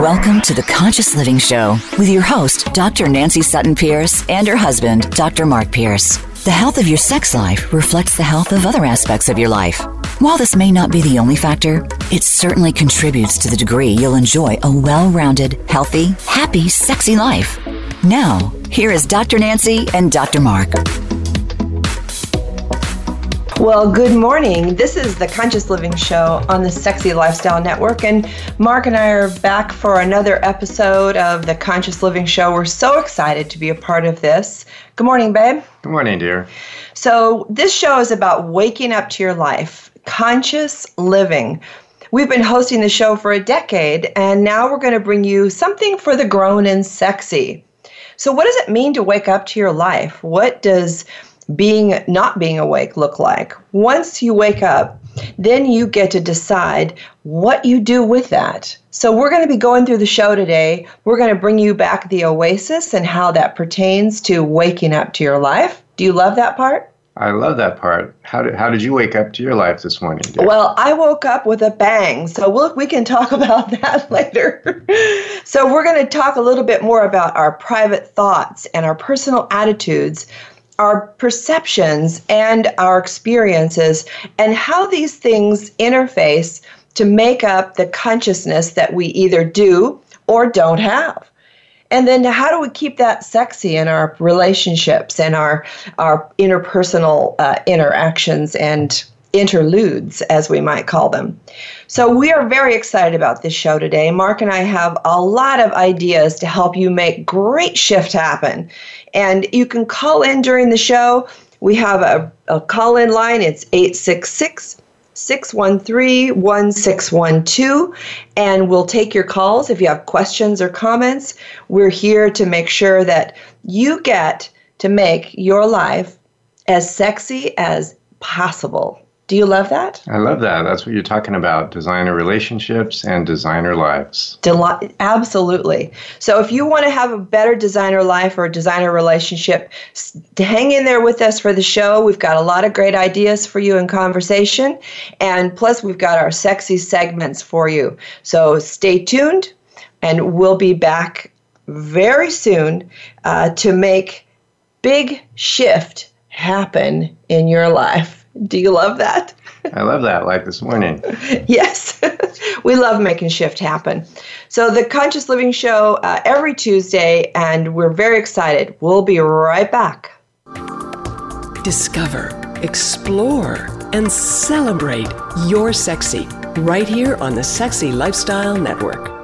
Welcome to the Conscious Living Show with your host, Dr. Nancy Sutton Pierce, and her husband, Dr. Mark Pierce. The health of your sex life reflects the health of other aspects of your life. While this may not be the only factor, it certainly contributes to the degree you'll enjoy a well rounded, healthy, happy, sexy life. Now, here is Dr. Nancy and Dr. Mark. Well, good morning. This is the Conscious Living Show on the Sexy Lifestyle Network, and Mark and I are back for another episode of the Conscious Living Show. We're so excited to be a part of this. Good morning, babe. Good morning, dear. So, this show is about waking up to your life, conscious living. We've been hosting the show for a decade, and now we're going to bring you something for the grown and sexy. So, what does it mean to wake up to your life? What does being not being awake look like? Once you wake up, then you get to decide what you do with that. So, we're going to be going through the show today. We're going to bring you back the oasis and how that pertains to waking up to your life. Do you love that part? I love that part. How did, how did you wake up to your life this morning? Dear? Well, I woke up with a bang. So we'll, we can talk about that later. so we're going to talk a little bit more about our private thoughts and our personal attitudes our perceptions and our experiences and how these things interface to make up the consciousness that we either do or don't have. And then how do we keep that sexy in our relationships and our our interpersonal uh, interactions and interludes, as we might call them. So, we are very excited about this show today. Mark and I have a lot of ideas to help you make great shift happen. And you can call in during the show. We have a, a call in line, it's 866 613 1612, and we'll take your calls if you have questions or comments. We're here to make sure that you get to make your life as sexy as possible. Do you love that? I love that. That's what you're talking about designer relationships and designer lives. Deli- absolutely. So, if you want to have a better designer life or a designer relationship, hang in there with us for the show. We've got a lot of great ideas for you in conversation. And plus, we've got our sexy segments for you. So, stay tuned, and we'll be back very soon uh, to make big shift happen in your life. Do you love that? I love that, like this morning. yes, we love making shift happen. So, the Conscious Living Show uh, every Tuesday, and we're very excited. We'll be right back. Discover, explore, and celebrate your sexy right here on the Sexy Lifestyle Network.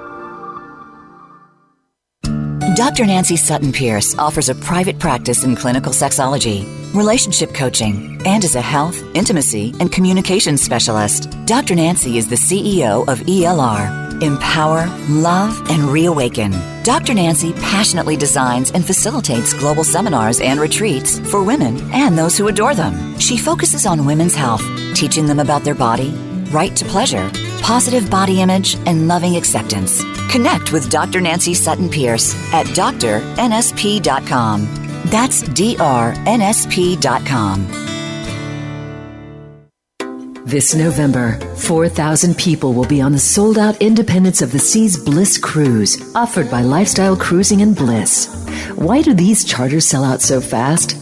Dr. Nancy Sutton Pierce offers a private practice in clinical sexology, relationship coaching, and is a health, intimacy, and communications specialist. Dr. Nancy is the CEO of ELR. Empower, love, and reawaken. Dr. Nancy passionately designs and facilitates global seminars and retreats for women and those who adore them. She focuses on women's health, teaching them about their body, right to pleasure, positive body image, and loving acceptance. Connect with Dr. Nancy Sutton Pierce at drnsp.com. That's drnsp.com. This November, 4,000 people will be on the sold out Independence of the Seas Bliss Cruise, offered by Lifestyle Cruising and Bliss. Why do these charters sell out so fast?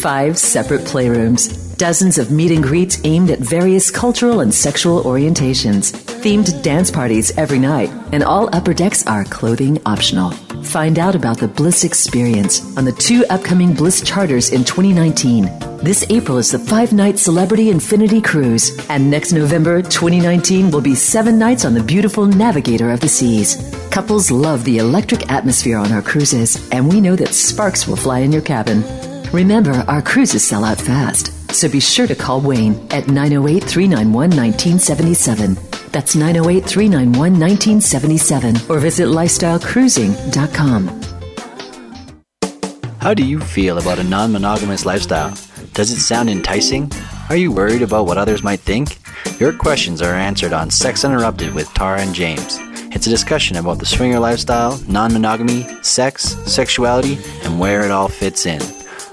Five separate playrooms, dozens of meet and greets aimed at various cultural and sexual orientations, themed dance parties every night, and all upper decks are clothing optional. Find out about the Bliss experience on the two upcoming Bliss charters in 2019. This April is the five night Celebrity Infinity Cruise, and next November 2019 will be seven nights on the beautiful Navigator of the Seas. Couples love the electric atmosphere on our cruises, and we know that sparks will fly in your cabin. Remember, our cruises sell out fast, so be sure to call Wayne at 908 391 1977. That's 908 391 1977 or visit lifestylecruising.com. How do you feel about a non monogamous lifestyle? Does it sound enticing? Are you worried about what others might think? Your questions are answered on Sex Interrupted with Tara and James. It's a discussion about the swinger lifestyle, non monogamy, sex, sexuality, and where it all fits in.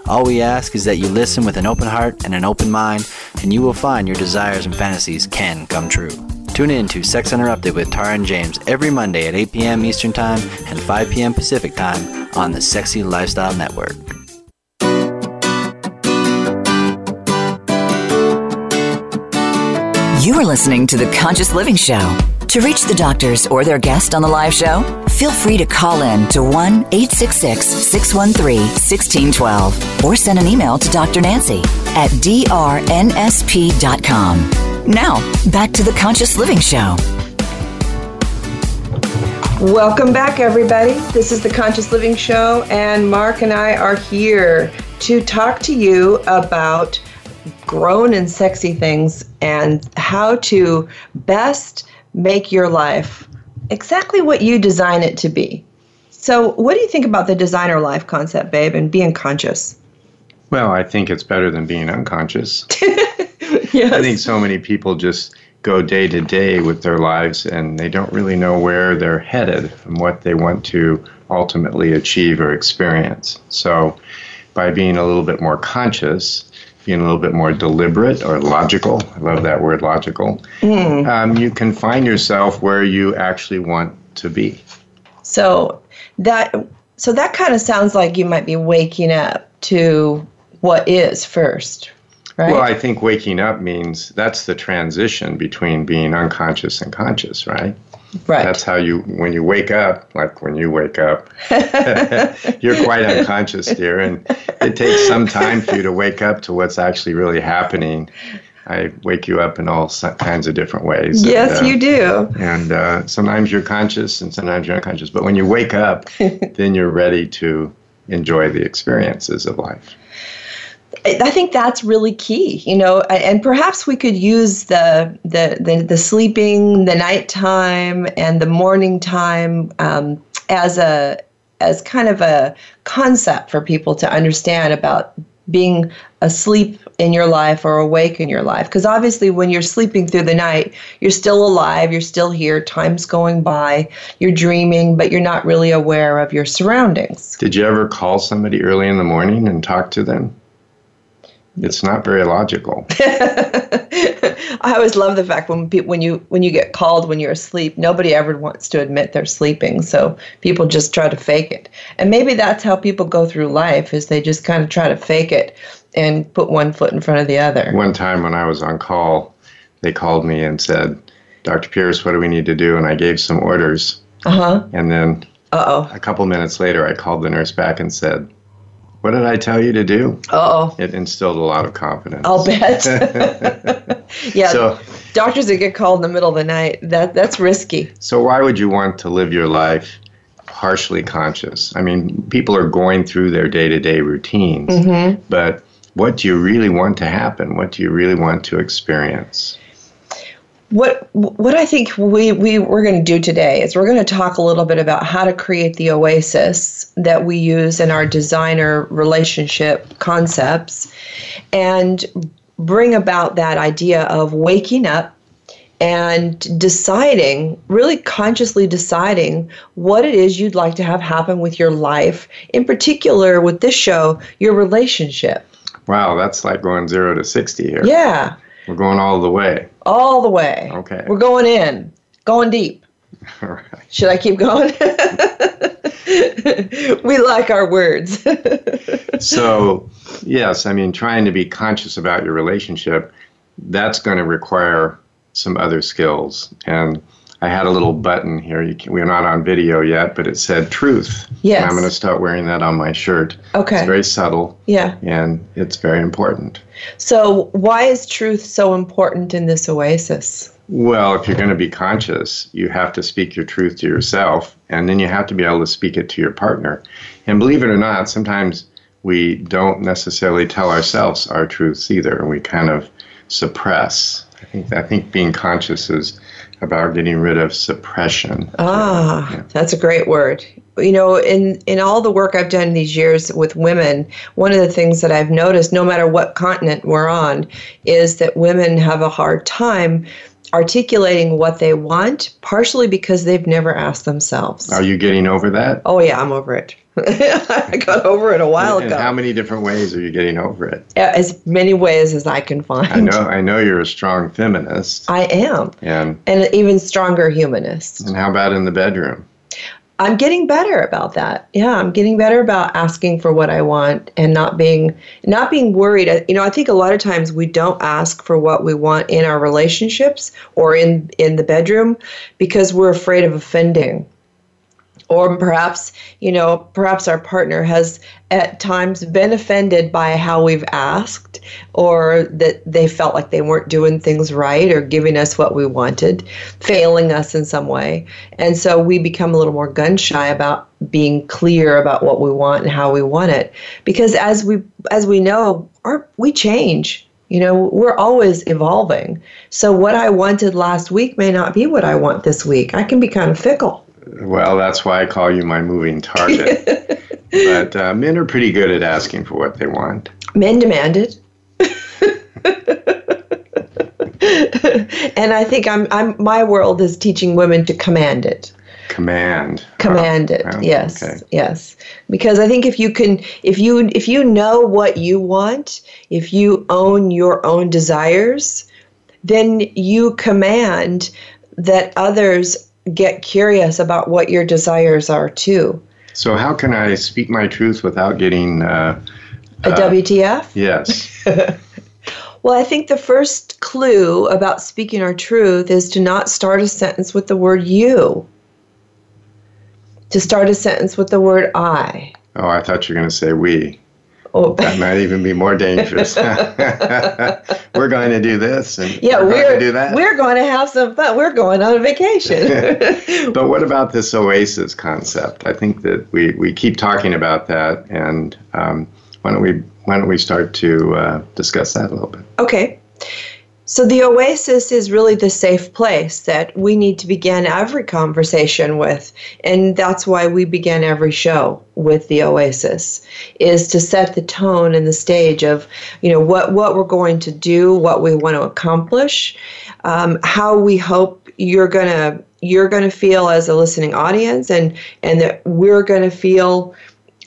All we ask is that you listen with an open heart and an open mind, and you will find your desires and fantasies can come true. Tune in to Sex Interrupted with Tara and James every Monday at 8 p.m. Eastern Time and 5 p.m. Pacific Time on the Sexy Lifestyle Network. You are listening to The Conscious Living Show. To reach the doctors or their guest on the live show, feel free to call in to 1 866 613 1612 or send an email to Dr. Nancy at drnsp.com. Now, back to The Conscious Living Show. Welcome back, everybody. This is the Conscious Living Show, and Mark and I are here to talk to you about grown and sexy things and how to best make your life exactly what you design it to be. So, what do you think about the designer life concept, babe, and being conscious? Well, I think it's better than being unconscious. yes. I think so many people just go day to day with their lives and they don't really know where they're headed and what they want to ultimately achieve or experience. So, by being a little bit more conscious, being a little bit more deliberate or logical, I love that word logical, um, you can find yourself where you actually want to be. So that so that kind of sounds like you might be waking up to what is first, right? Well, I think waking up means that's the transition between being unconscious and conscious, right? Right. That's how you, when you wake up, like when you wake up, you're quite unconscious, dear, and it takes some time for you to wake up to what's actually really happening. I wake you up in all kinds of different ways. and, yes, uh, you do. And uh, sometimes you're conscious and sometimes you're unconscious. But when you wake up, then you're ready to enjoy the experiences of life. I think that's really key, you know, and perhaps we could use the the the, the sleeping, the nighttime, and the morning time um, as a as kind of a concept for people to understand about being asleep in your life or awake in your life because obviously when you're sleeping through the night you're still alive you're still here time's going by you're dreaming but you're not really aware of your surroundings Did you ever call somebody early in the morning and talk to them? It's not very logical. I always love the fact when people when you when you get called when you're asleep, nobody ever wants to admit they're sleeping. So people just try to fake it. And maybe that's how people go through life is they just kind of try to fake it and put one foot in front of the other. One time when I was on call, they called me and said, Dr. Pierce, what do we need to do? And I gave some orders. Uh-huh. And then Uh-oh. a couple minutes later, I called the nurse back and said, What did I tell you to do? Uh-oh. It instilled a lot of confidence. I'll bet. yeah. So, doctors that get called in the middle of the night, that that's risky. so why would you want to live your life partially conscious? I mean, people are going through their day to day routines, Mm-hmm. but what do you really want to happen? What do you really want to experience? What what I think we, we we're going to do today is we're going to talk a little bit about how to create the oasis that we use in our designer relationship concepts and bring about that idea of waking up and deciding, really consciously deciding what it is you'd like to have happen with your life, in particular with this show, your relationship. Wow, that's like going zero to 60 here. Yeah, We're going all the way. all the way. Okay. We're going in, going deep. All right. Should I keep going? we like our words. So, yes, I mean, trying to be conscious about your relationship, that's going to require some other skills. And I had a little button here. You can, we're not on video yet, but it said truth. Yes. And I'm going to start wearing that on my shirt. Okay. It's very subtle yeah. and it's very important. So, why is truth so important in this oasis? Well, if you're going to be conscious, you have to speak your truth to yourself, and then you have to be able to speak it to your partner. And believe it or not, sometimes we don't necessarily tell ourselves our truths either, and we kind of suppress. I think I think being conscious is about getting rid of suppression. Ah, that's a great word. You know, in in all the work I've done these years with women, one of the things that I've noticed, no matter what continent we're on, is that women have a hard time articulating what they want, partially because they've never asked themselves. Are you getting over that? Oh yeah, I'm over it. I got over it a while and ago. how many different ways are you getting over it? As many ways as I can find. I know I know you're a strong feminist. I am. And and an even stronger humanist. And how about in the bedroom? I'm getting better about that. Yeah, I'm getting better about asking for what I want and not being not being worried. You know, I think a lot of times we don't ask for what we want in our relationships or in in the bedroom because we're afraid of offending or perhaps you know perhaps our partner has at times been offended by how we've asked or that they felt like they weren't doing things right or giving us what we wanted failing us in some way. And so we become a little more gun shy about being clear about what we want and how we want it. Because as we as we know our we change. You know we're always evolving. So what i wanted last week may not be what i want this week. I can be kind of fickle well, that's why I call you my moving target. but uh, men are pretty good at asking for what they want. Men demand it. and I think I'm, I'm my world is teaching women to command it. Command. Command oh, it. Oh, yes. Okay. Yes. Because I think if you can if you if you know what you want, if you own your own desires, then you command that others get curious about what your desires are too. So, how can I speak my truth without getting uh, a uh, WTF? Yes. well, I think the first clue about speaking our truth is to not start a sentence with the word you, to start a sentence with the word I. Oh, I thought you were going to say we. Oh. That might even be more dangerous. we're going to do this, and yeah, we're, we're going to do that. We're going to have some fun. We're going on a vacation. but what about this oasis concept? I think that we, we keep talking about that, and um, why don't we why don't we start to uh, discuss that a little bit? Okay. So, the oasis is really the safe place that we need to begin every conversation with. And that's why we begin every show with the oasis, is to set the tone and the stage of, you know, what, what we're going to do, what we want to accomplish, um, how we hope you're going to you're going to feel as a listening audience and and that we're going to feel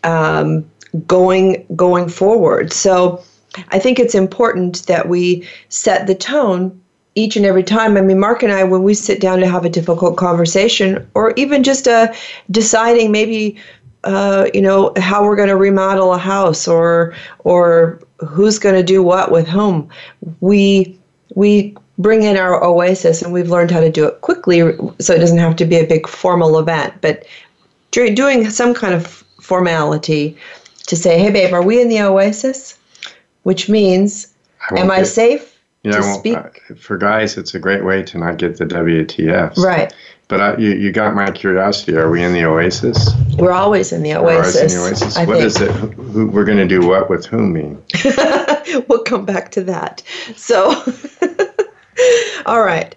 um, going going forward so I think it's important that we set the tone each and every time. I mean, Mark and I, when we sit down to have a difficult conversation, or even just uh, deciding maybe, uh, you know, how we're going to remodel a house, or or who's going to do what with whom, we we bring in our oasis, and we've learned how to do it quickly, so it doesn't have to be a big formal event, but doing some kind of formality to say, hey, babe, are we in the oasis? Which means, I am I safe you know, to speak? Uh, for guys, it's a great way to not get the WTF. Right. But I, you, you got my curiosity. Are we in the Oasis? We're always in the Oasis. We're always in the Oasis. I what think. is it? Who, we're going to do what with whom mean? we'll come back to that. So, all right.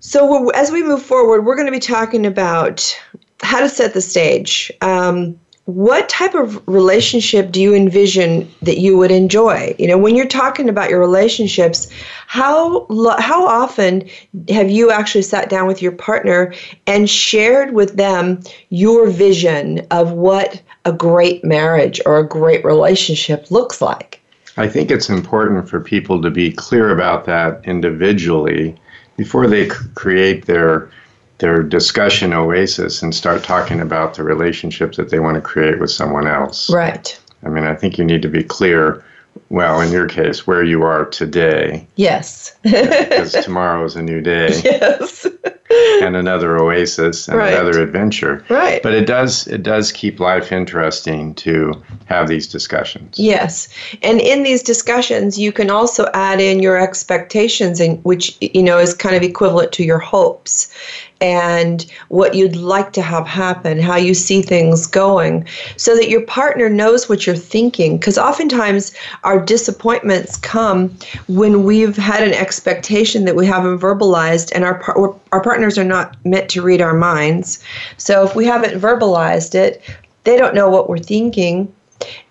So as we move forward, we're going to be talking about how to set the stage. Um, what type of relationship do you envision that you would enjoy? You know when you're talking about your relationships how how often have you actually sat down with your partner and shared with them your vision of what a great marriage or a great relationship looks like? I think it's important for people to be clear about that individually before they create their their discussion oasis and start talking about the relationships that they want to create with someone else. Right. I mean, I think you need to be clear, well, in your case, where you are today. Yes. because tomorrow is a new day. Yes. and another oasis and right. another adventure. Right. But it does it does keep life interesting to have these discussions. Yes. And in these discussions you can also add in your expectations and which you know is kind of equivalent to your hopes and what you'd like to have happen, how you see things going, so that your partner knows what you're thinking. Because oftentimes our disappointments come when we've had an expectation that we haven't verbalized, and our par- our partners are not meant to read our minds. So if we haven't verbalized it, they don't know what we're thinking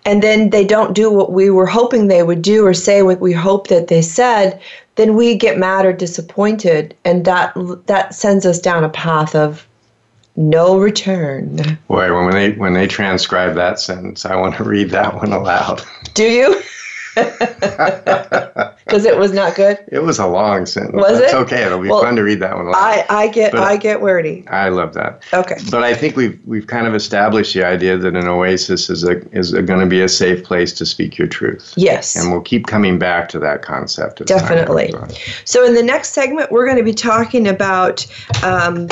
and then they don't do what we were hoping they would do or say what we hope that they said, then we get mad or disappointed, and that that sends us down a path of no return. Boy, when they when they transcribe that sentence, I want to read that one aloud. Do you? Because it was not good. It was a long sentence. Was That's it? okay. It'll be Well, fun to read that one aloud. I, I get But- I get wordy. I love that. Okay. But I think we've we've kind of established the idea that an oasis is a is going to be a safe place to speak your truth. Yes. And we'll keep coming back to that concept. Definitely. So, in the next segment, we're going to be talking about um,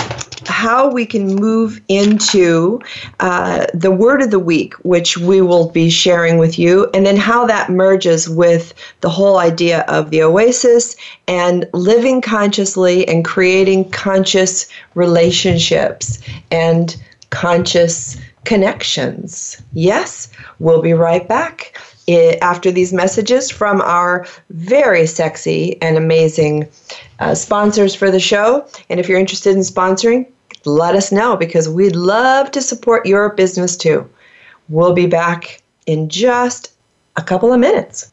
how we can move into uh, the word of the week, which we will be sharing with you, and then how that merges with the whole idea of the oasis and living consciously and creating conscious relationships and conscious connections. Yes, we'll be right back after these messages from our very sexy and amazing uh, sponsors for the show. And if you're interested in sponsoring, let us know because we'd love to support your business too. We'll be back in just a couple of minutes.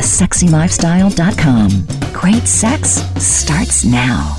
thesexylifestyle.com. Great sex starts now.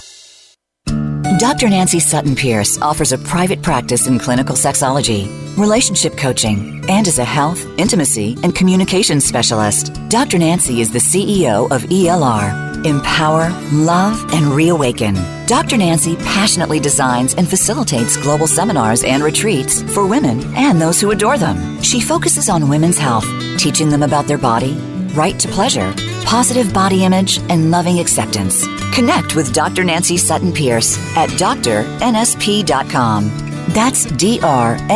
Dr. Nancy Sutton Pierce offers a private practice in clinical sexology, relationship coaching, and is a health, intimacy, and communication specialist. Dr. Nancy is the CEO of ELR. Empower, love, and reawaken. Dr. Nancy passionately designs and facilitates global seminars and retreats for women and those who adore them. She focuses on women's health, teaching them about their body, right to pleasure, positive body image, and loving acceptance. Connect with Dr. Nancy Sutton Pierce at drnsp.com. That's drnsp.com.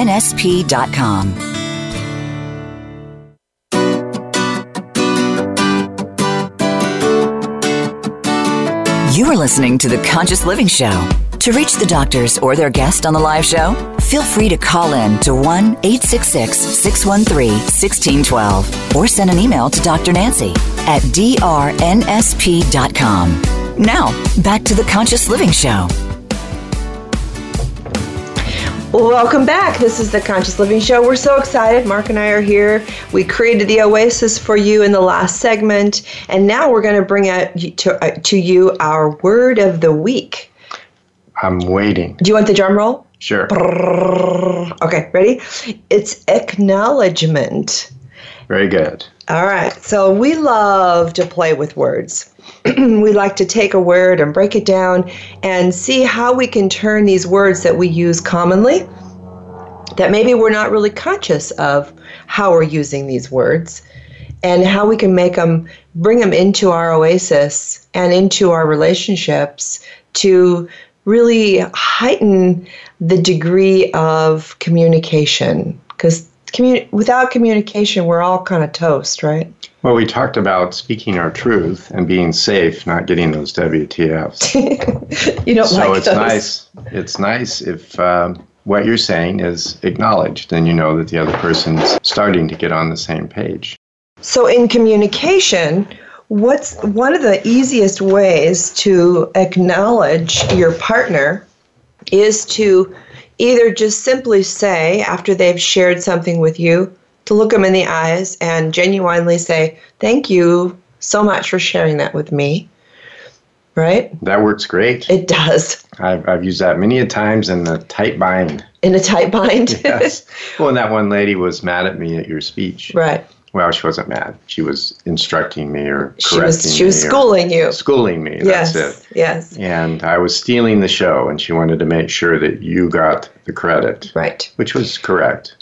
You are listening to The Conscious Living Show. To reach the doctors or their guest on the live show, feel free to call in to 1 866 613 1612 or send an email to Dr. Nancy at drnsp.com. Now, back to The Conscious Living Show. Welcome back. This is the Conscious Living Show. We're so excited. Mark and I are here. We created the Oasis for you in the last segment, and now we're going to bring out to, uh, to you our word of the week. I'm waiting. Do you want the drum roll? Sure. Okay, ready? It's acknowledgement. Very good. All right. So we love to play with words. we like to take a word and break it down and see how we can turn these words that we use commonly that maybe we're not really conscious of how we're using these words and how we can make them bring them into our oasis and into our relationships to really heighten the degree of communication because without communication we're all kind of toast right Well, we talked about speaking our truth and being safe, not getting those WTFs. you don't so like it's those. nice. It's nice if um, what you're saying is acknowledged, and you know that the other person's starting to get on the same page. So, in communication, what's one of the easiest ways to acknowledge your partner is to either just simply say, after they've shared something with you, to look them in the eyes and genuinely say, Thank you so much for sharing that with me. Right? That works great. It does. I've, I've used that many a times in a tight bind. In a tight bind. Yes. well, and that one lady was mad at me at your speech. right. Well, she wasn't mad. She was instructing me or correcting She was she was me schooling you. schooling me. Yes. That's it. Yes. And I was stealing the show, and she wanted to make sure that you got the credit, Right. which was correct.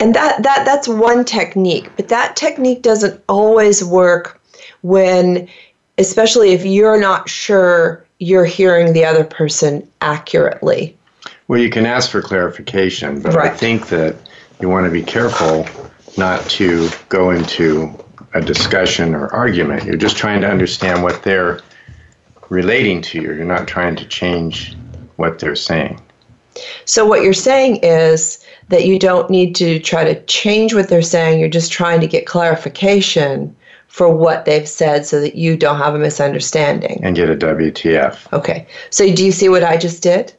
And that, that that's one technique, but that technique doesn't always work when especially if you're not sure you're hearing the other person accurately. Well, you can ask for clarification, but Right. I think that you want to be careful not to go into a discussion or argument. You're just trying to understand what they're relating to you. You're not trying to change what they're saying. So, what you're saying is that you don't need to try to change what they're saying, you're just trying to get clarification for what they've said so that you don't have a misunderstanding. and get a WTF. Okay, so do you see what I just did?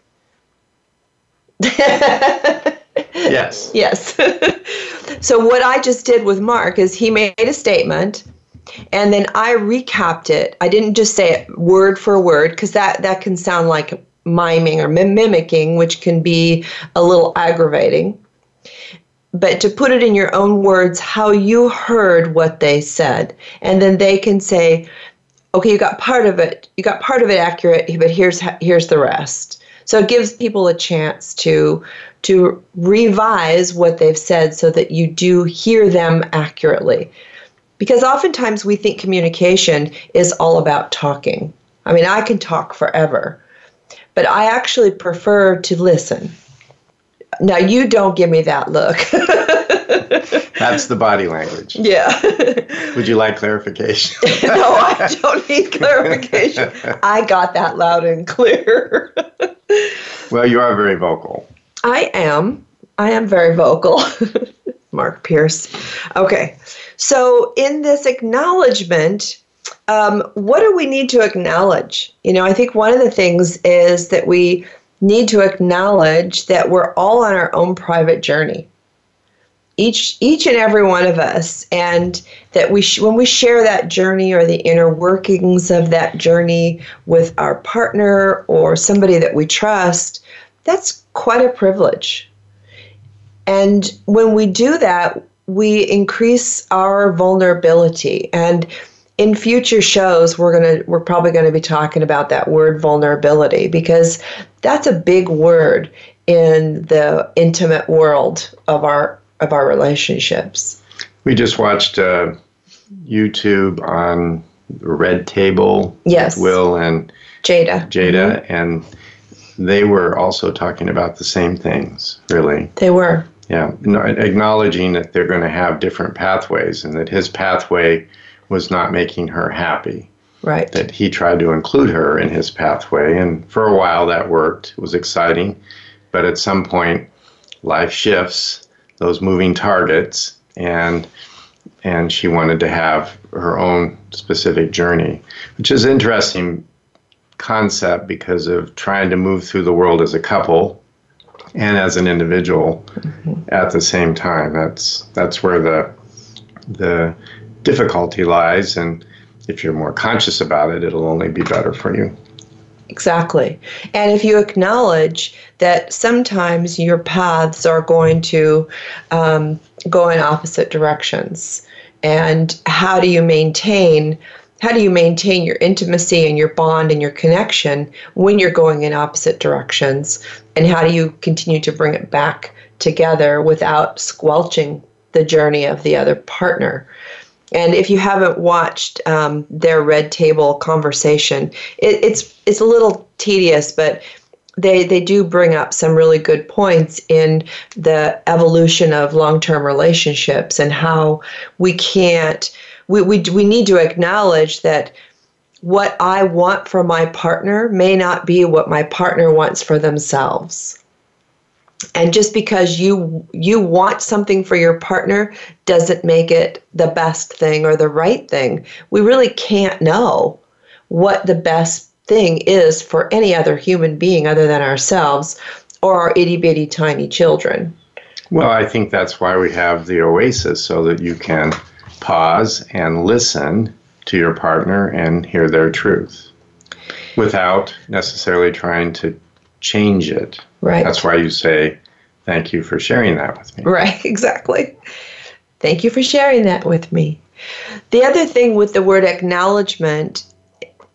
Yes. Yes. so what I just did with Mark is he made a statement and then I recapped it. I didn't just say it word for word because that that can sound like miming or mim- mimicking, which can be a little aggravating. But to put it in your own words, how you heard what they said, and then they can say, "Okay, you got part of it. You got part of it accurate, but here's here's the rest." So it gives people a chance to to revise what they've said so that you do hear them accurately. Because oftentimes we think communication is all about talking. I mean, I can talk forever, but I actually prefer to listen. Now, you don't give me that look. That's the body language. yeah. Would you like clarification? no, I don't need clarification. I got that loud and clear. Well, you are very vocal. I am. I am very vocal. Mark Pierce. Okay. So, in this acknowledgement, um, what do we need to acknowledge? You know, I think one of the things is that we need to acknowledge that we're all on our own private journey. Each, each and every one of us, and that we sh- when we share that journey or the inner workings of that journey with our partner or somebody that we trust, that's quite a privilege. And when we do that, we increase our vulnerability. And in future shows, we're gonna we're probably gonna be talking about that word vulnerability because that's a big word in the intimate world of our of our relationships. We just watched uh, YouTube on Red Table. Yes. Will and Jada. Jada, and they were also talking about the same things, really. They were. Yeah, no, acknowledging that they're going to have different pathways and that his pathway was not making her happy. Right. That he tried to include her in his pathway, and for a while that worked. It was exciting. But at some point, life shifts, those moving targets, and and she wanted to have her own specific journey, which is interesting concept because of trying to move through the world as a couple and as an individual mm-hmm. at the same time. That's that's where the the difficulty lies, and if you're more conscious about it, it'll only be better for you. Exactly. And if you acknowledge that sometimes your paths are going to um, go in opposite directions, and how do you maintain how do you maintain your intimacy and your bond and your connection when you're going in opposite directions and how do you continue to bring it back together without squelching the journey of the other partner and if you haven't watched um, their red table conversation it, it's it's a little tedious but they they do bring up some really good points in the evolution of long-term relationships and how we can't we, we, we need to acknowledge that what I want for my partner may not be what my partner wants for themselves. And just because you you want something for your partner doesn't make it the best thing or the right thing. We really can't know what the best thing is for any other human being other than ourselves or our itty bitty tiny children. Well, I think that's why we have the Oasis so that you can pause and listen to your partner and hear their truth without necessarily trying to change it. Right. That's why you say, Thank you for sharing that with me. Right, exactly. Thank you for sharing that with me. The other thing with the word acknowledgement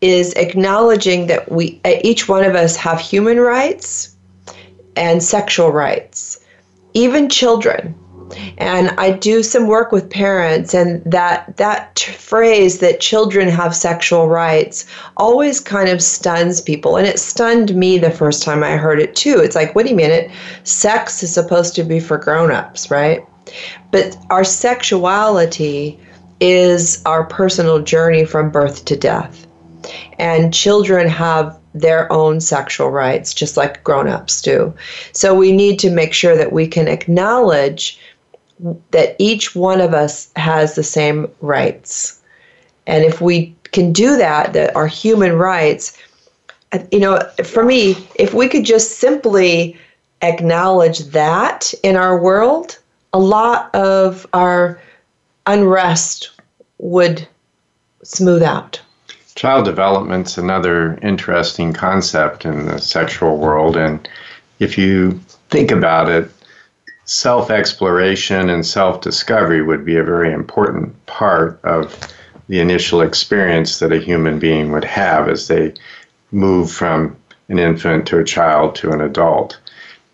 is acknowledging that we uh, each one of us have human rights and sexual rights. Even children. And I do some work with parents and that that t- phrase that children have sexual rights always kind of stuns people and it stunned me the first time I heard it too. It's like, wait a minute, sex is supposed to be for grown-ups, right? But our sexuality is our personal journey from birth to death. And children have their own sexual rights, just like grown ups do. So we need to make sure that we can acknowledge that each one of us has the same rights. And if we can do that, that our human rights, uh, you know, for me, if we could just simply acknowledge that in our world, a lot of our unrest would smooth out. Child development's another interesting concept in the sexual world. And if you think about it, self exploration and self discovery would be a very important part of the initial experience that a human being would have as they move from an infant to a child to an adult.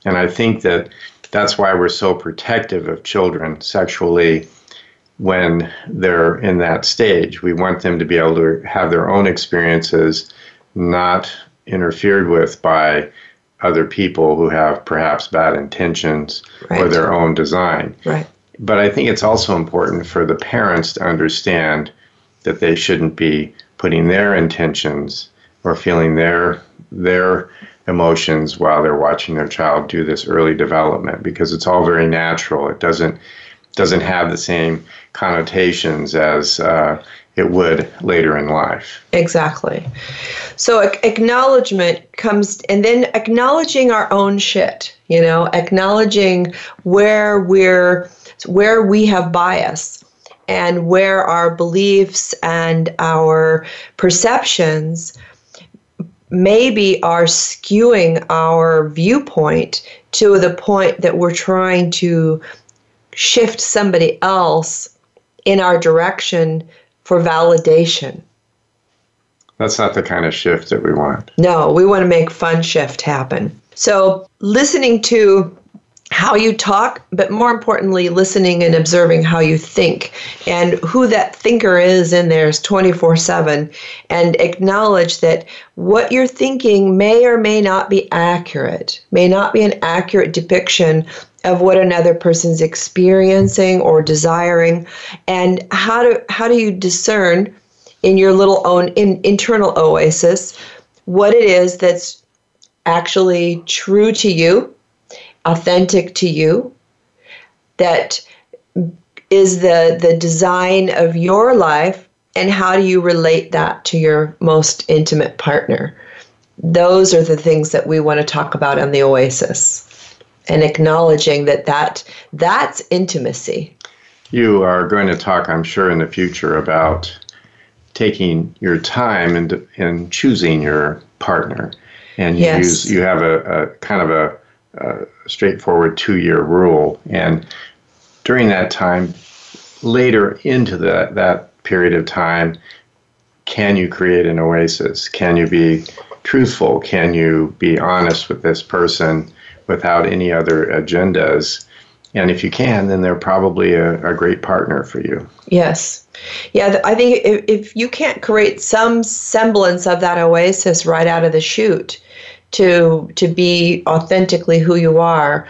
And I think that that's why we're so protective of children sexually when they're in that stage. We want them to be able to have their own experiences, not interfered with by other people who have perhaps bad intentions right. or their own design. Right. But I think it's also important for the parents to understand that they shouldn't be putting their intentions or feeling their their emotions while they're watching their child do this early development because it's all very natural. It doesn't doesn't have the same connotations as uh, it would later in life. Exactly. So acknowledgement comes, and then acknowledging our own shit. You know, acknowledging where we're where we have bias and where our beliefs and our perceptions maybe are skewing our viewpoint to the point that we're trying to shift somebody else in our direction for validation. That's not the kind of shift that we want. No, we want to make fun shift happen. So, listening to how you talk, but more importantly, listening and observing how you think and who that thinker is in there is 24 7. And acknowledge that what you're thinking may or may not be accurate, may not be an accurate depiction of what another person's experiencing or desiring. And how do, how do you discern in your little own in, internal oasis what it is that's actually true to you? authentic to you, that is the, the design of your life, and how do you relate that to your most intimate partner? Those are the things that we want to talk about on the Oasis and acknowledging that, that that's intimacy. You are going to talk, I'm sure, in the future about taking your time and in choosing your partner. And you yes. use you have a, a kind of a uh, straightforward two year rule. And during that time, later into that, that period of time, can you create an oasis? Can you be truthful? Can you be honest with this person without any other agendas? And if you can, then they're probably a, a great partner for you. Yes. Yeah, I think if, if you can't create some semblance of that oasis right out of the chute, to to be authentically who you are,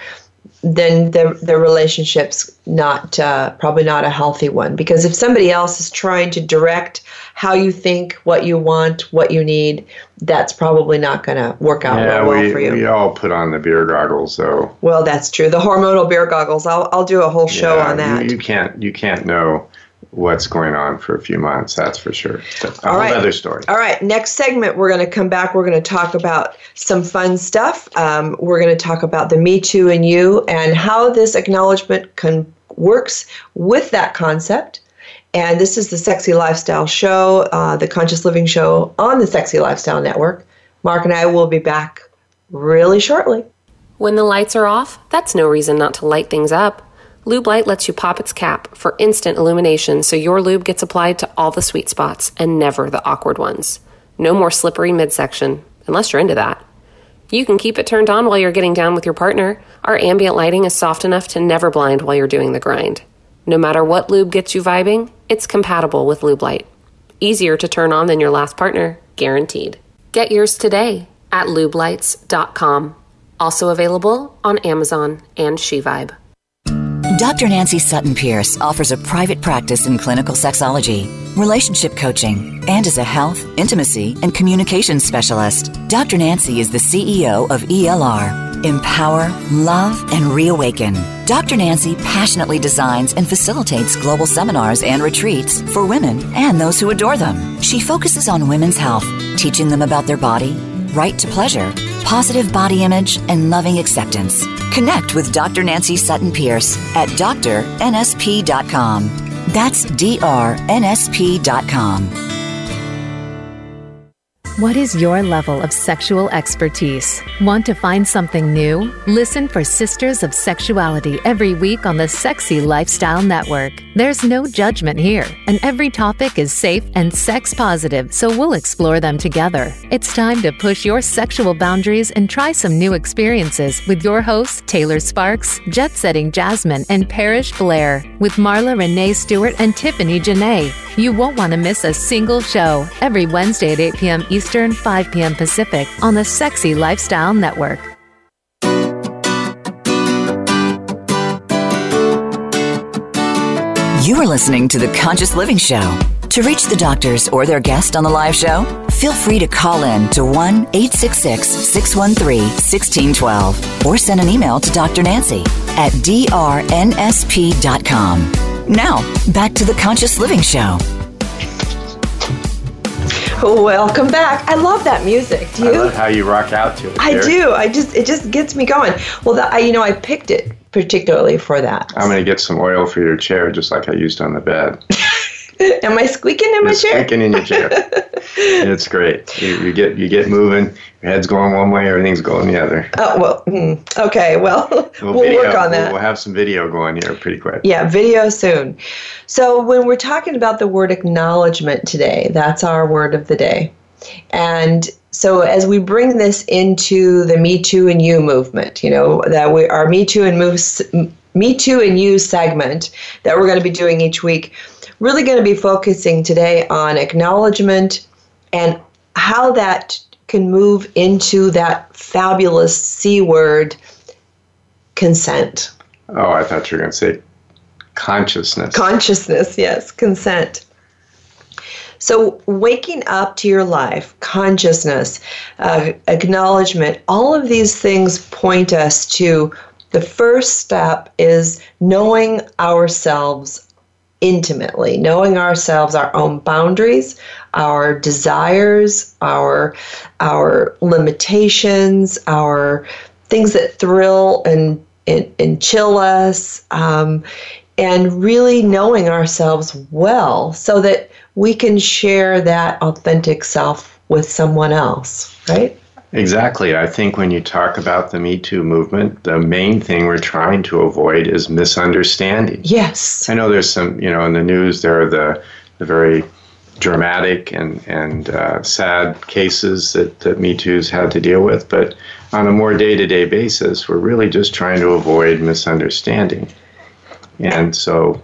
then the the relationship's not uh, probably not a healthy one. Because if somebody else is trying to direct how you think, what you want, what you need, that's probably not going to work out yeah, well, we, for you. we all put on the beer goggles, though. Well, that's true. The hormonal beer goggles. I'll I'll do a whole show yeah, on that. You, you can't you can't know what's going on for a few months. That's for sure. All right. other story. All right. Next segment, we're going to come back. We're going to talk about some fun stuff. Um, we're going to talk about the Me Too and You and how this acknowledgement can works with that concept. And this is the Sexy Lifestyle Show, uh, the Conscious Living Show on the Sexy Lifestyle Network. Mark and I will be back really shortly. When the lights are off, that's no reason not to light things up. Lube Light lets you pop its cap for instant illumination so your lube gets applied to all the sweet spots and never the awkward ones. No more slippery midsection, unless you're into that. You can keep it turned on while you're getting down with your partner, Our ambient lighting is soft enough to never blind while you're doing the grind. No matter what lube gets you vibing, it's compatible with Lube Light. Easier to turn on than your last partner, guaranteed. Get yours today at lubelights.com. Also available on Amazon and SheVibe. Dr. Nancy Sutton Pierce offers a private practice in clinical sexology, relationship coaching, and is a health, intimacy, and communication specialist. Dr. Nancy is the CEO of ELR. Empower, love, and reawaken. Dr. Nancy passionately designs and facilitates global seminars and retreats for women and those who adore them. She focuses on women's health, teaching them about their body, right to pleasure, positive body image, and loving acceptance. Connect with Dr. Nancy Sutton Pierce at drnsp.com. That's drnsp.com. What is your level of sexual expertise? Want to find something new? Listen for Sisters of Sexuality every week on the Sexy Lifestyle Network. There's no judgment here, and every topic is safe and sex positive, so we'll explore them together. It's time to push your sexual boundaries and try some new experiences with your hosts, Taylor Sparks, Jet Setting Jasmine, and Parrish Blair, with Marla Renee Stewart and Tiffany Janae. You won't want to miss a single show every Wednesday at 8 p.m. Eastern, 5 p.m. Pacific on the Sexy Lifestyle Network. You are listening to The Conscious Living Show. To reach the doctors or their guest on the live show, feel free to call in to 1 866 613 1612 or send an email to Dr. Nancy at drnsp.com. Now, back to The Conscious Living Show. Welcome back. I love that music. Do you? I love how you rock out to it. I do. I just it just gets me going. Well, that, I you know I picked it particularly for that. I'm going to get some oil for your chair, just like I used on the bed. Am I squeaking in my It's chair? squeaking in your chair. it's great. You, you get you get moving. Your head's going one way, everything's going the other. Oh well. hmm, Okay. Well, we'll, video- work on that. we'll have some video going here pretty quick. Yeah, video soon. So when we're talking about the word acknowledgement today, that's our word of the day. And so as we bring this into the Me Too and You movement, you know, that we our Me Too and Move Me Too and You segment that we're going to be doing each week, really going to be focusing today on acknowledgement and how that can move into that fabulous C word consent. Oh, I thought you were going to say consciousness. Consciousness, yes, consent. So, waking up to your life, consciousness, uh, acknowledgement, all of these things point us to the first step is knowing ourselves intimately, knowing ourselves, our own boundaries, our desires, our our limitations, our things that thrill and and, and chill us, um, and really knowing ourselves well, so that we can share that authentic self with someone else, right? Exactly. I think when you talk about the Me Too movement, the main thing we're trying to avoid is misunderstanding. Yes. I know there's some, you know, in the news there are the, the very dramatic and, and uh, sad cases that, that Me Too's had to deal with, but on a more day to day basis, we're really just trying to avoid misunderstanding. And so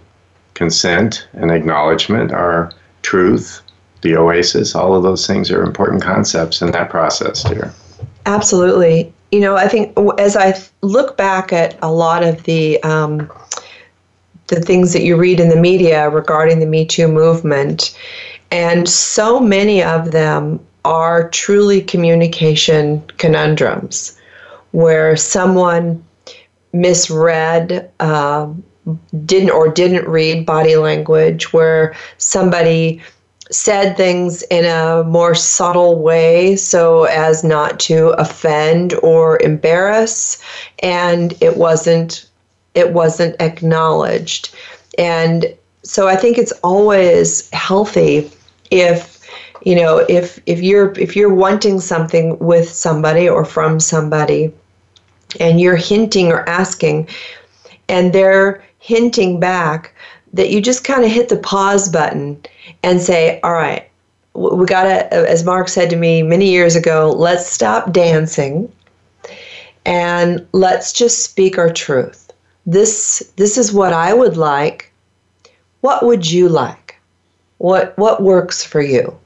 consent and acknowledgement are truth, the oasis, all of those things are important concepts in that process, dear. Absolutely. You know, I think as I look back at a lot of the um, the things that you read in the media regarding the Me Too movement, and so many of them are truly communication conundrums, where someone misread, uh, didn't or didn't read body language, where somebody said things in a more subtle way so as not to offend or embarrass and it wasn't it wasn't acknowledged. And so i think it's always healthy if you know if if you're if you're wanting something with somebody or from somebody and you're hinting or asking and they're hinting back that you just kind of hit the pause button and say, all right, we got to, as Mark said to me many years ago, let's stop dancing and let's just speak our truth. This this is what I would like. What would you like? What what works for you?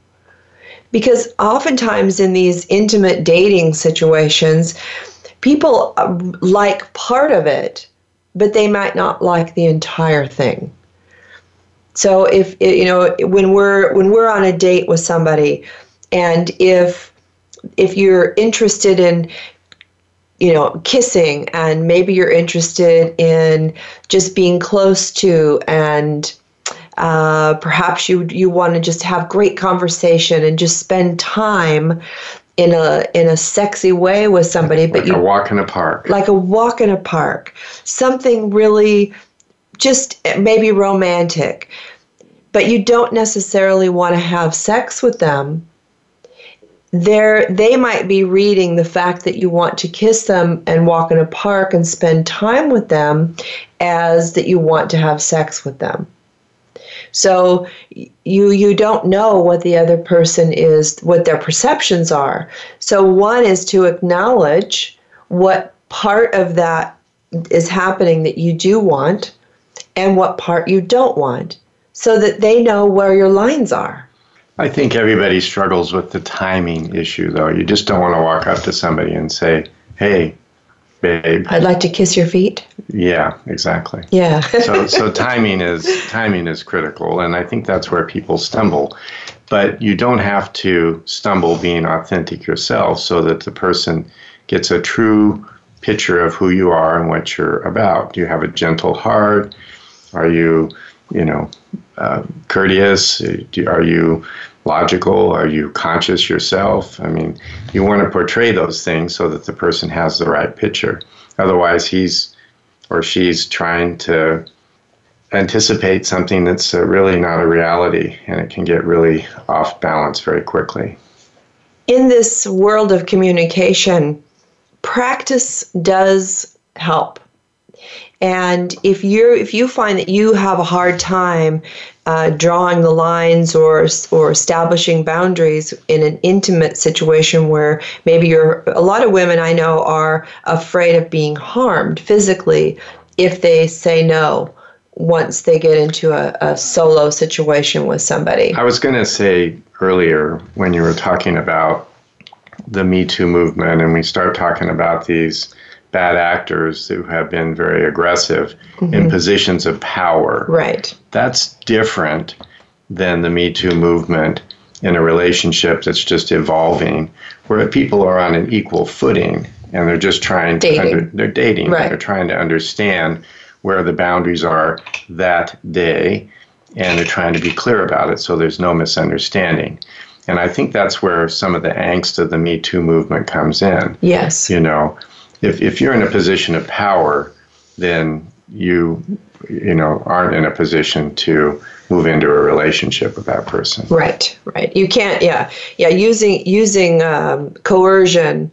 Because oftentimes in these intimate dating situations, people uh, like part of it, but they might not like the entire thing. So if you know when we're when we're on a date with somebody and if if you're interested in you know kissing and maybe you're interested in just being close to and uh, perhaps you you want to just have great conversation and just spend time in a in a sexy way with somebody but like you a walk in a park. Like a walk in a park. Something really just maybe romantic but you don't necessarily want to have sex with them they they might be reading the fact that you want to kiss them and walk in a park and spend time with them as that you want to have sex with them. So you you don't know what the other person is what their perceptions are. So one is to acknowledge what part of that is happening that you do want and what part you don't want so that they know where your lines are I think everybody struggles with the timing issue, though. You just don't want to walk up to somebody and say, "Hey, babe, I'd like to kiss your feet." Yeah, exactly. Yeah. so, so timing is timing is critical, and I think that's where people stumble. But you don't have to stumble being authentic yourself, so that the person gets a true picture of who you are and what you're about. Do you have a gentle heart? Are you, you know, uh, courteous? Are you logical? Are you conscious yourself? I mean, you want to portray those things so that the person has the right picture. Otherwise, he's or she's trying to anticipate something that's uh, really not a reality and it can get really off balance very quickly. In this world of communication, practice does help. And if you if you find that you have a hard time uh, drawing the lines or or establishing boundaries in an intimate situation where maybe you're a lot of women I know are afraid of being harmed physically if they say no once they get into a, a solo situation with somebody. I was going to say earlier when you were talking about the Me Too movement and we start talking about these bad actors who have been very aggressive mm-hmm. in positions of power. Right. That's different than the Me Too movement in a relationship that's just evolving, where people are on an equal footing and they're just trying dating. to under, they're dating. Right. They're trying to understand where the boundaries are that day and they're trying to be clear about it so there's no misunderstanding. And I think that's where some of the angst of the Me Too movement comes in. Yes. You know, if, if you're in a position of power, then you you know aren't in a position to move into a relationship with that person. Right, right. You can't. Yeah, yeah. Using using um, coercion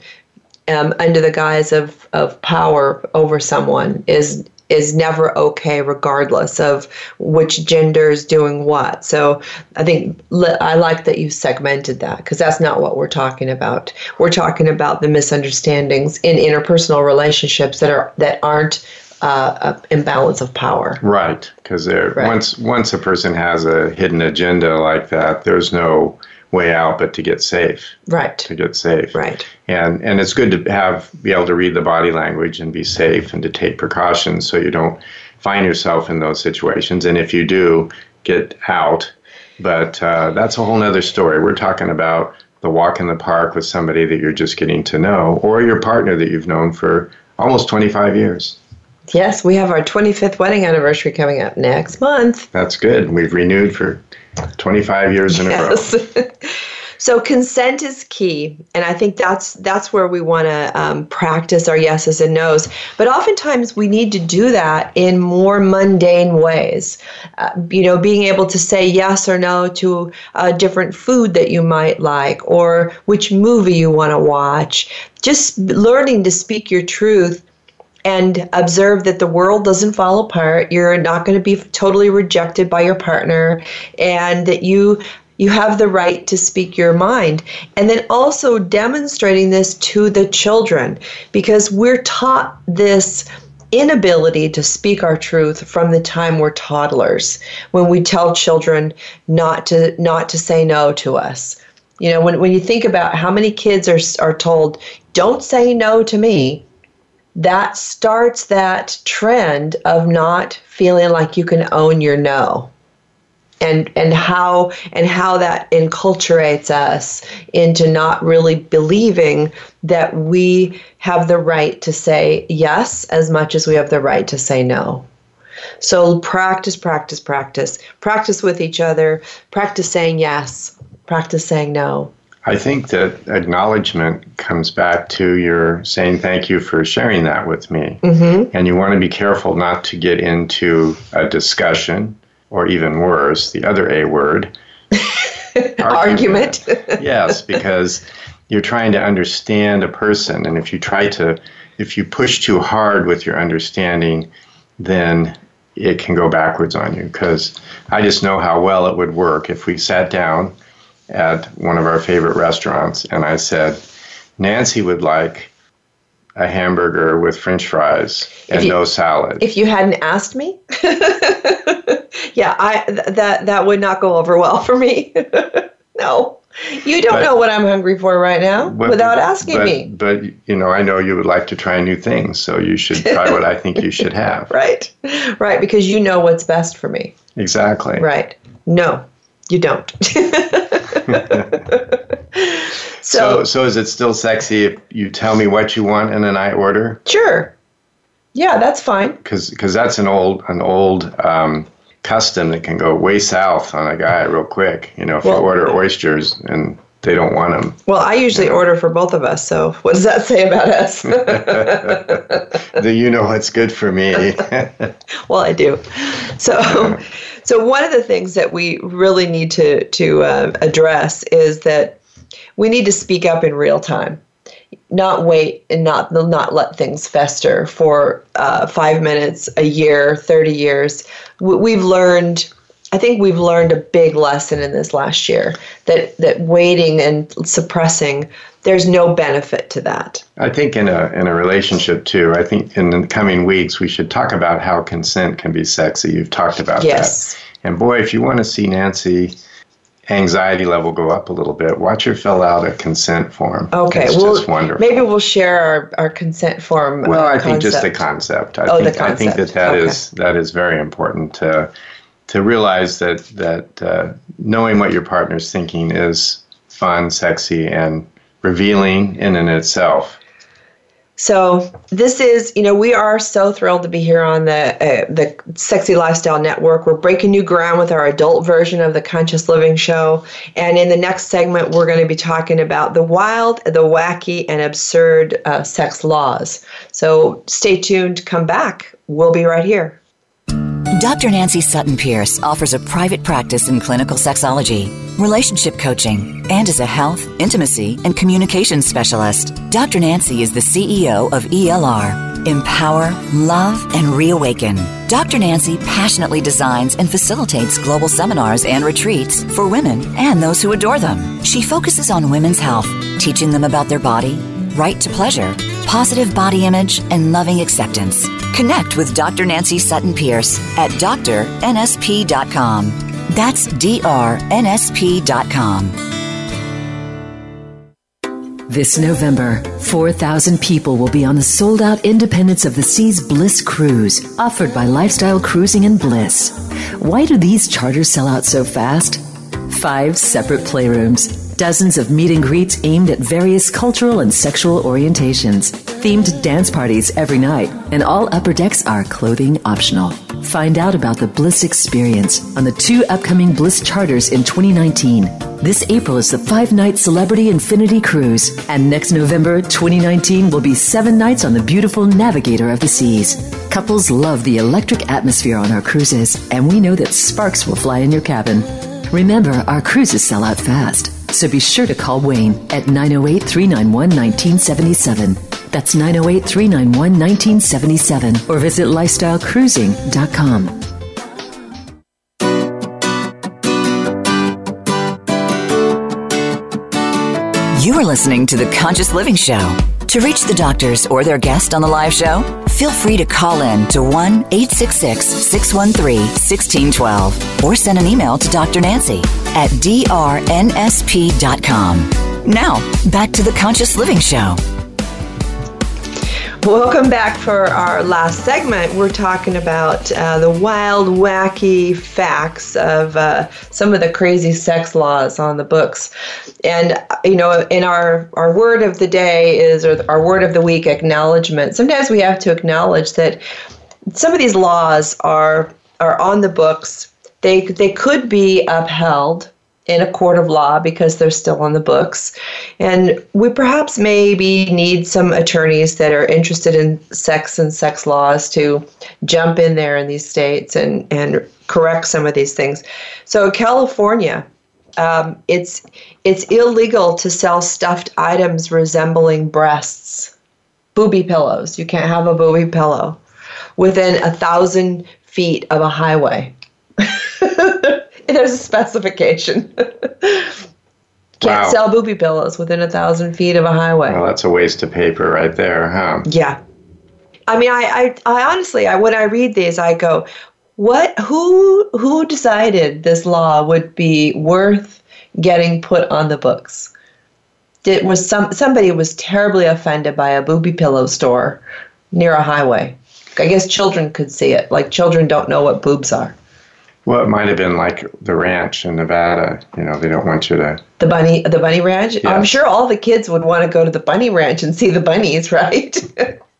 um, under the guise of of power over someone is is never okay regardless of which gender is doing what so i think i like that you segmented that because that's not what we're talking about we're talking about the misunderstandings in interpersonal relationships that are that aren't uh, imbalance of power. Right, because right. once once a person has a hidden agenda like that, there's no way out but to get safe. Right. To get safe. Right. And and it's good to have be able to read the body language and be safe and to take precautions so you don't find yourself in those situations. And if you do, get out. But uh, that's a whole other story. We're talking about the walk in the park with somebody that you're just getting to know, or your partner that you've known for almost 25 years. Yes, we have our 25th wedding anniversary coming up next month. That's good. We've renewed for 25 years in yes. a row. so consent is key, and I think that's that's where we want to um, practice our yeses and nos. But oftentimes we need to do that in more mundane ways. Uh, you know, being able to say yes or no to a different food that you might like, or which movie you want to watch. Just learning to speak your truth and observe that the world doesn't fall apart. You're not going to be totally rejected by your partner, and that you You have the right to speak your mind. And then also demonstrating this to the children because we're taught this inability to speak our truth from the time we're toddlers when we tell children not to not to say no to us you know when, when you think about how many kids are, are told don't say no to me that starts that trend of not feeling like you can own your no and and how and how that enculturates us into not really believing that we have the right to say yes as much as we have the right to say no. So practice, practice, practice. Practice with each other. Practice saying yes. Practice saying no. I think that acknowledgement comes back to your saying thank you for sharing that with me. Mm-hmm. And you want to be careful not to get into a discussion or even worse, the other A word. argument. yes, because you're trying to understand a person, and if you try to, if you push too hard with your understanding, then it can go backwards on you. Because I just know how well it would work if we sat down at one of our favorite restaurants and I said, Nancy would like a hamburger with french fries and you, no salad. If you hadn't asked me, yeah, I th- that that would not go over well for me. no. You don't but, know what I'm hungry for right now but, without asking but, me. But you know, I know you would like to try new things, so you should try what I think you should have. right. Right, because you know what's best for me. Exactly. Right. No, you don't. so, so, so is it still sexy if you tell me what you want and then I order? Sure. Yeah, that's fine. Because because that's an old an old um, custom that can go way south on a guy real quick. You know, if well, you order oysters and they don't want them. Well, I usually you know. order for both of us. So what does that say about us? do you know what's good for me? well, I do. So, so one of the things that we really need to to uh, address is that we need to speak up in real time not wait and not not let things fester for uh, five minutes, a year, thirty years. We've learned. I think we've learned a big lesson in this last year that that waiting and suppressing there's no benefit to that. I think in a in a relationship too. I think in the coming weeks we should talk about how consent can be sexy. You've talked about yes. that. And boy, if you want to see Nancy anxiety level go up a little bit, watch her fill out a consent form. Okay, it's well, just wonderful. Maybe we'll share our, our consent form. Well, uh, I think just the concept. I oh, think, the concept. I think that that okay. is, that is very important to to realize that that uh, knowing what your partner's thinking is fun, sexy, and revealing in and itself. So this is, you know, we are so thrilled to be here on the uh, the Sexy Lifestyle Network. We're breaking new ground with our adult version of the Conscious Living Show, and in the next segment, we're going to be talking about the wild, the wacky, and absurd uh, sex laws. So stay tuned. Come back. We'll be right here. Dr. Nancy Sutton Pierce offers a private practice in clinical sexology, relationship coaching, and is a health, intimacy, and communications specialist. Dr. Nancy is the CEO of ELR. Empower, love, and reawaken. Dr. Nancy passionately designs and facilitates global seminars and retreats for women and those who adore them. She focuses on women's health, teaching them about their body, right to pleasure, positive body image, and loving acceptance. Connect with Dr. Nancy Sutton Pierce at drnsp.com. That's drnsp.com. This November, 4,000 people will be on the sold out Independence of the Seas Bliss Cruise, offered by Lifestyle Cruising and Bliss. Why do these charters sell out so fast? Five separate playrooms, dozens of meet and greets aimed at various cultural and sexual orientations themed dance parties every night, and all upper decks are clothing optional. Find out about the Bliss experience on the two upcoming Bliss charters in 2019. This April is the five night Celebrity Infinity Cruise, and next November 2019 will be seven nights on the beautiful Navigator of the Seas. Couples love the electric atmosphere on our cruises, and we know that sparks will fly in your cabin. Remember, our cruises sell out fast, so be sure to call Wayne at 908 391 1977. That's 908 391 1977 or visit lifestylecruising.com. You are listening to the Conscious Living Show. To reach the doctors or their guest on the live show, feel free to call in to 1 866 613 1612 or send an email to Dr. Nancy at drnsp.com. Now, back to The Conscious Living Show. Welcome back for our last segment. We're talking about uh, the wild, wacky facts of uh, some of the crazy sex laws on the books. And, you know, in our, our word of the day is, or our word of the week, acknowledgement. Sometimes we have to acknowledge that some of these laws are, are on the books. They, they could be upheld in a court of law because they're still on the books. And we perhaps maybe need some attorneys that are interested in sex and sex laws to jump in there in these states and, and correct some of these things. So, California, um, it's it's illegal to sell stuffed items resembling breasts, booby pillows. You can't have a booby pillow within a thousand feet of a highway. There's a specification. Can't Wow. sell booby pillows within a thousand feet of a highway. Well, that's a waste of paper right there, huh? Yeah. I mean, I, I, I honestly, I, when I read these, I go, what, who, who decided this law would be worth getting put on the books? Did, was some, somebody was terribly offended by a booby pillow store near a highway. I guess children could see it. Like children don't know what boobs are. Well, it might have been like the ranch in Nevada. You know, they don't want you to. The bunny, the bunny ranch. I'm sure all the kids would want to go to the bunny ranch and see the bunnies, right?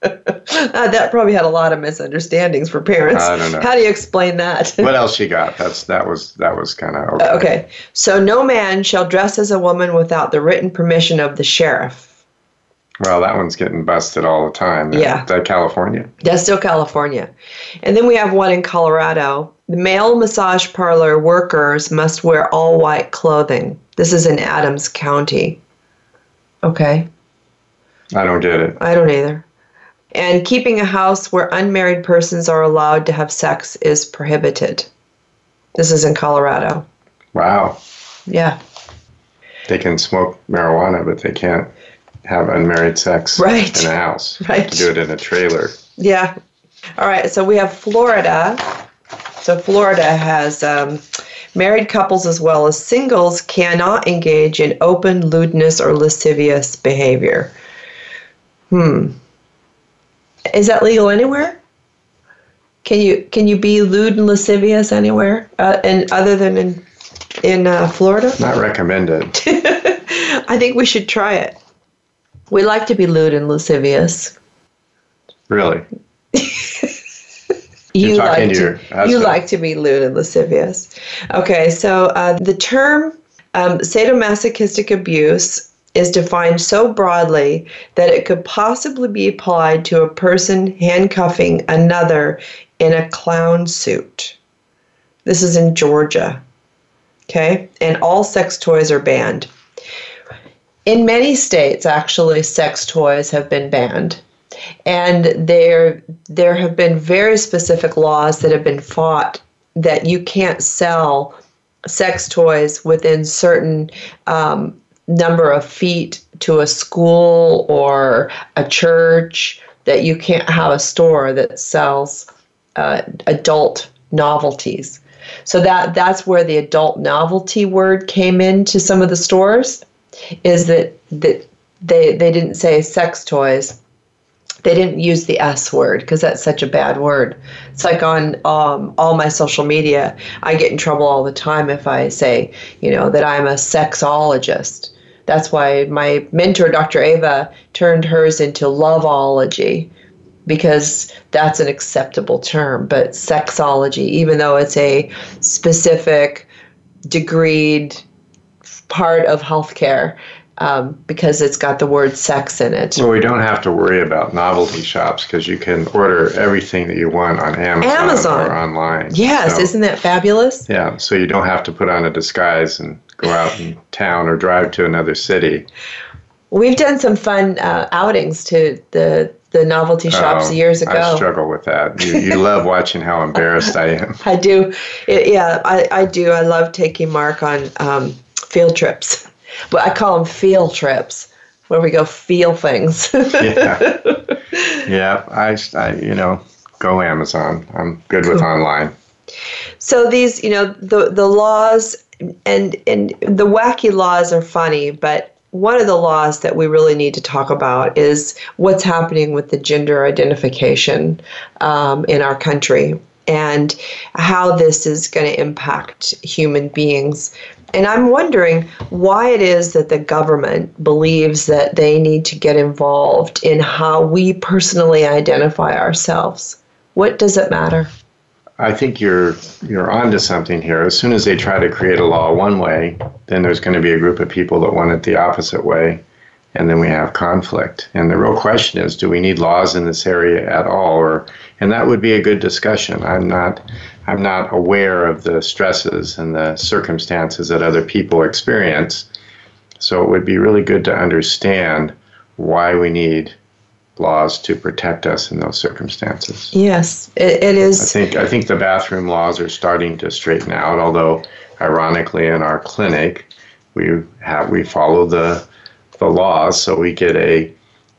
uh, that probably had a lot of misunderstandings for parents. I don't know. How do you explain that? What else you got? That's that was that was kind of okay. okay, so no man shall dress as a woman without the written permission of the sheriff. Well, that one's getting busted all the time. Yeah. Is that California? That's still California. And then we have one in Colorado. The male massage parlor workers must wear all white clothing. This is in Adams County. Okay. I don't get it. I don't either. And keeping a house where unmarried persons are allowed to have sex is prohibited. This is in Colorado. Wow. Yeah. They can smoke marijuana, but they can't have unmarried sex Right. in a house. Right. Do it in a trailer. Yeah. All right. So we have Florida. So Florida has um, married couples as well as singles cannot engage in open lewdness or lascivious behavior. Hmm. Is that legal anywhere? Can you can you be lewd and lascivious anywhere, uh, and other than in in uh, Florida? Not recommended. I think we should try it. We like to be lewd and lascivious. really. You like to you like to be lewd and lascivious. Okay, so uh, the term um, sadomasochistic abuse is defined so broadly that it could possibly be applied to a person handcuffing another in a clown suit. This is in Georgia. Okay, and all sex toys are banned. In many states, actually, sex toys have been banned and there there have been very specific laws that have been fought that you can't sell sex toys within certain um, number of feet to a school or a church that you can't have a store that sells uh, adult novelties. So that that's where the adult novelty word came into some of the stores is that that they they didn't say sex toys they didn't use the S word because that's such a bad word. It's like on um, all my social media, I get in trouble all the time if I say, you know, that I'm a sexologist. That's why my mentor, Dr. Ava, turned hers into loveology because that's an acceptable term. But sexology, even though it's a specific, degreed part of healthcare, um, because it's got the word sex in it. Well, we don't have to worry about novelty shops because you can order everything that you want on Amazon, Amazon. or online. Yes, So- isn't that fabulous? Yeah, so you don't have to put on a disguise and go out in town or drive to another city. We've done some fun uh, outings to the the novelty shops Oh, years ago. I struggle with that. You, you love watching how embarrassed I am. I do, it, yeah, I, I do. I love taking Mark on um, field trips. But I call them feel trips, where we go feel things. yeah, yeah. I, I, you know, go Amazon. I'm good with online. So these, you know, the the laws and and the wacky laws are funny, but one of the laws that we really need to talk about is what's happening with the gender identification um, in our country and how this is going to impact human beings. And I'm wondering why it is that the government believes that they need to get involved in how we personally identify ourselves. What does it matter? I think you're you're onto something here. As soon as they try to create a law one way, then there's going to be a group of people that want it the opposite way, and then we have conflict. And the real question is, do we need laws in this area at all? Or and that would be a good discussion. I'm not I'm not aware of the stresses and the circumstances that other people experience. So it would be really good to understand why we need laws to protect us in those circumstances. Yes, it, it is. I think I think the bathroom laws are starting to straighten out. Although, ironically, in our clinic, we have we follow the the laws, so we get a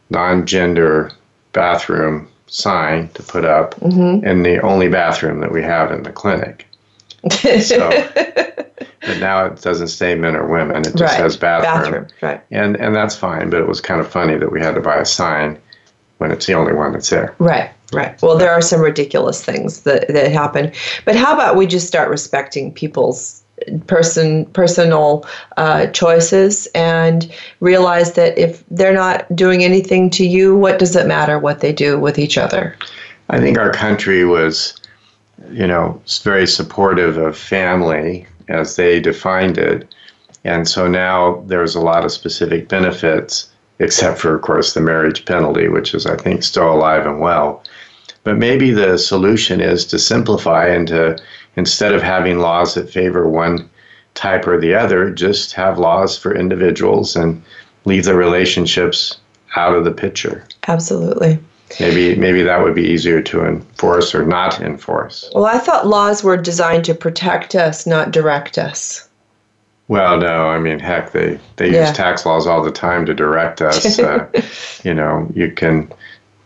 non-gender bathroom sign to put up mm-hmm. in the only bathroom that we have in the clinic. so, but now it doesn't say men or women; it just right. says bathroom. bathroom. Right. And and that's fine. But it was kind of funny that we had to buy a sign when it's the only one that's there. Right, right. Well, there are some ridiculous things that, that happen. But how about we just start respecting people's person personal uh, choices and realize that if they're not doing anything to you, what does it matter what they do with each other? I think our country was, you know, very supportive of family as they defined it. And so now there's a lot of specific benefits except for, of course, the marriage penalty, which is, I think, still alive and well. But maybe the solution is to simplify and to, instead of having laws that favor one type or the other, just have laws for individuals and leave the relationships out of the picture. Absolutely. Maybe maybe that would be easier to enforce or not enforce. Well, I thought laws were designed to protect us, not direct us. Well, no, I mean, heck, they, they yeah. use tax laws all the time to direct us. Uh, you know, you can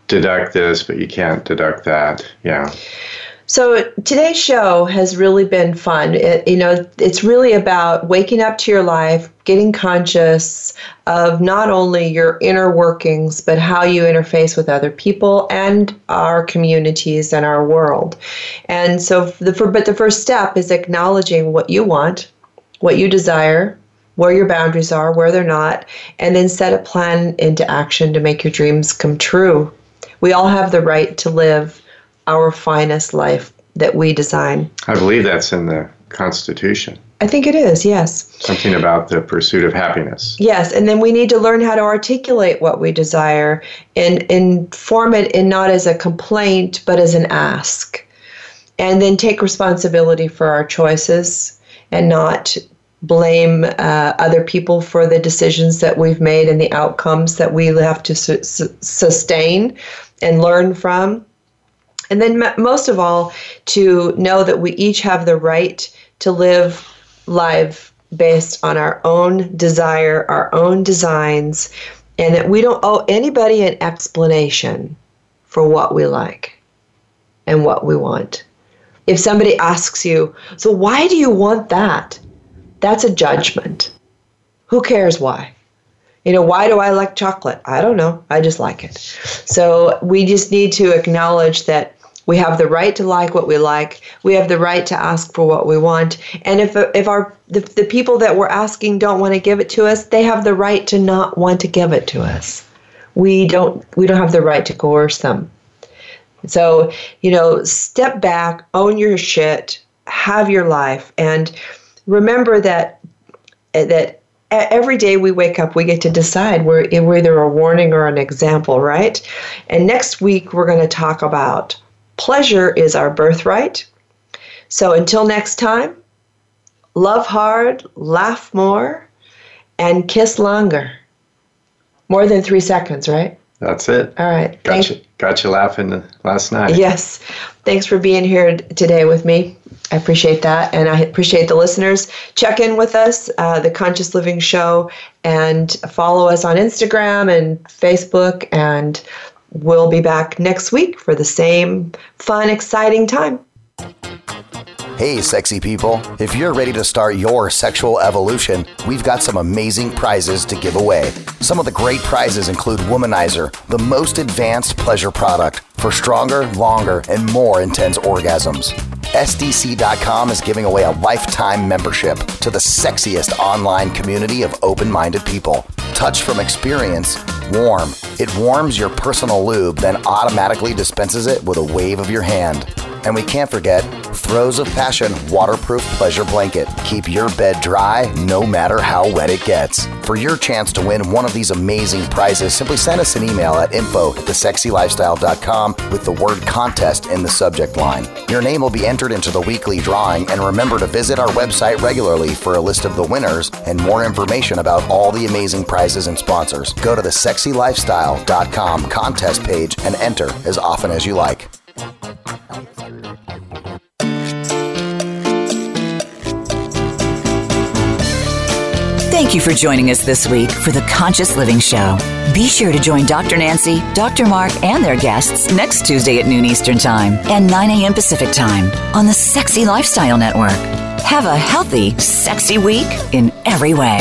deduct this, but you can't deduct that. Yeah. So today's show has really been fun. It, you know, it's really about waking up to your life, getting conscious of not only your inner workings, but how you interface with other people and our communities and our world. And so, the but the first step is acknowledging what you want, what you desire, where your boundaries are, where they're not, and then set a plan into action to make your dreams come true. We all have the right to live our finest life that we design. I believe that's in the Constitution. I think it is, yes. Something about the pursuit of happiness. Yes, and then we need to learn how to articulate what we desire and, and form it in not as a complaint, but as an ask. And then take responsibility for our choices and not blame uh, other people for the decisions that we've made and the outcomes that we have to su- sustain and learn from. And then, most of all, to know that we each have the right to live life based on our own desire, our own designs, and that we don't owe anybody an explanation for what we like and what we want. If somebody asks you, So why do you want that? That's a judgment. Who cares why? You know, why do I like chocolate? I don't know. I just like it. So we just need to acknowledge that we have the right to like what we like. We have the right to ask for what we want. And if if our the, the people that we're asking don't want to give it to us, they have the right to not want to give it to us. We don't we don't have the right to coerce them. So, you know, step back, own your shit, have your life and remember that that every day we wake up, we get to decide we're, we're either a warning or an example, right? And next week, we're going to talk about pleasure is our birthright. So until next time, love hard, laugh more, and kiss longer. More than three seconds, right? That's it. All right. Got Thank- you, got you laughing last night. Yes. Thanks for being here today with me. I appreciate that. And I appreciate the listeners. Check in with us, uh, the Conscious Living Show, and follow us on Instagram and Facebook. And we'll be back next week for the same fun, exciting time. Hey, sexy people. If you're ready to start your sexual evolution, we've got some amazing prizes to give away. Some of the great prizes include Womanizer, the most advanced pleasure product for stronger, longer, and more intense orgasms. SDC.com is giving away a lifetime membership to the sexiest online community of open minded people. Touch from experience, warm. It warms your personal lube, then automatically dispenses it with a wave of your hand. And we can't forget Throes of Passion waterproof pleasure blanket. Keep your bed dry no matter how wet it gets. For your chance to win one of these amazing prizes, simply send us an email at info at thesexylifestyle.com with the word contest in the subject line. Your name will be entered into the weekly drawing, and remember to visit our website regularly for a list of the winners and more information about all the amazing prizes and sponsors. Go to thesexylifestyle.com contest page and enter as often as you like. Thank you for joining us this week for the Conscious Living Show. Be sure to join Dr. Nancy, Dr. Mark, and their guests next Tuesday at noon Eastern Time and 9 a.m. Pacific Time on the Sexy Lifestyle Network. Have a healthy, sexy week in every way.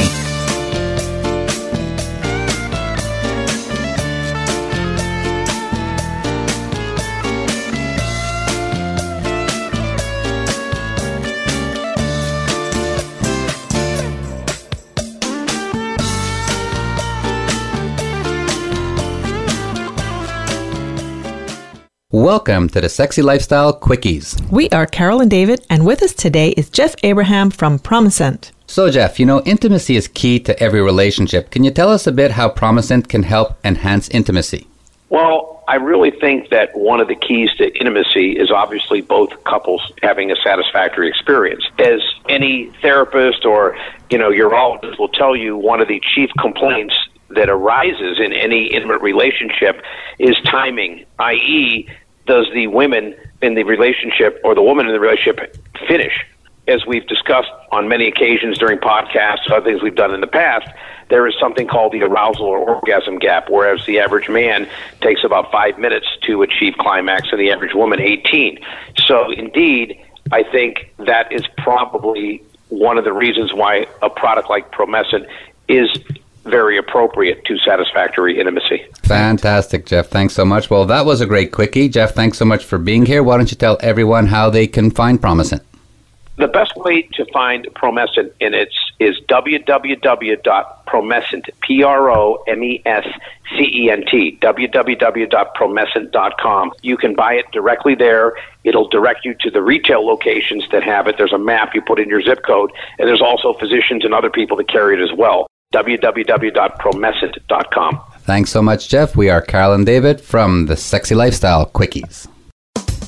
Welcome to the Sexy Lifestyle Quickies. We are Carol and David, and with us today is Jeff Abraham from Promescent. So, Jeff, you know, intimacy is key to every relationship. Can you tell us a bit how Promescent can help enhance intimacy? Well, I really think that one of the keys to intimacy is obviously both couples having a satisfactory experience. As any therapist or, you know, urologist will tell you, one of the chief complaints that arises in any intimate relationship is timing, i.e., does the women in the relationship or the woman in the relationship finish? As we've discussed on many occasions during podcasts, other things we've done in the past, there is something called the arousal or orgasm gap, whereas the average man takes about five minutes to achieve climax and the average woman 18. So, indeed, I think that is probably one of the reasons why a product like Promescent is very appropriate to satisfactory intimacy. Fantastic, Jeff. Thanks so much. Well, that was a great quickie. Jeff, thanks so much for being here. Why don't you tell everyone how they can find Promescent? The best way to find Promescent in its is www.promescent, P-R-O-M-E-S-C-E-N-T, www.promescent.com. You can buy it directly there. It'll direct you to the retail locations that have it. There's a map you put in your zip code, and there's also physicians and other people that carry it as well. www.promescent.com. Thanks so much, Jeff. We are Carol and David from the Sexy Lifestyle Quickies.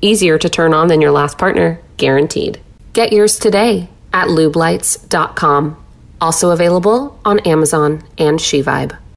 Easier to turn on than your last partner, guaranteed. Get yours today at lubelights.com. Also available on Amazon and SheVibe.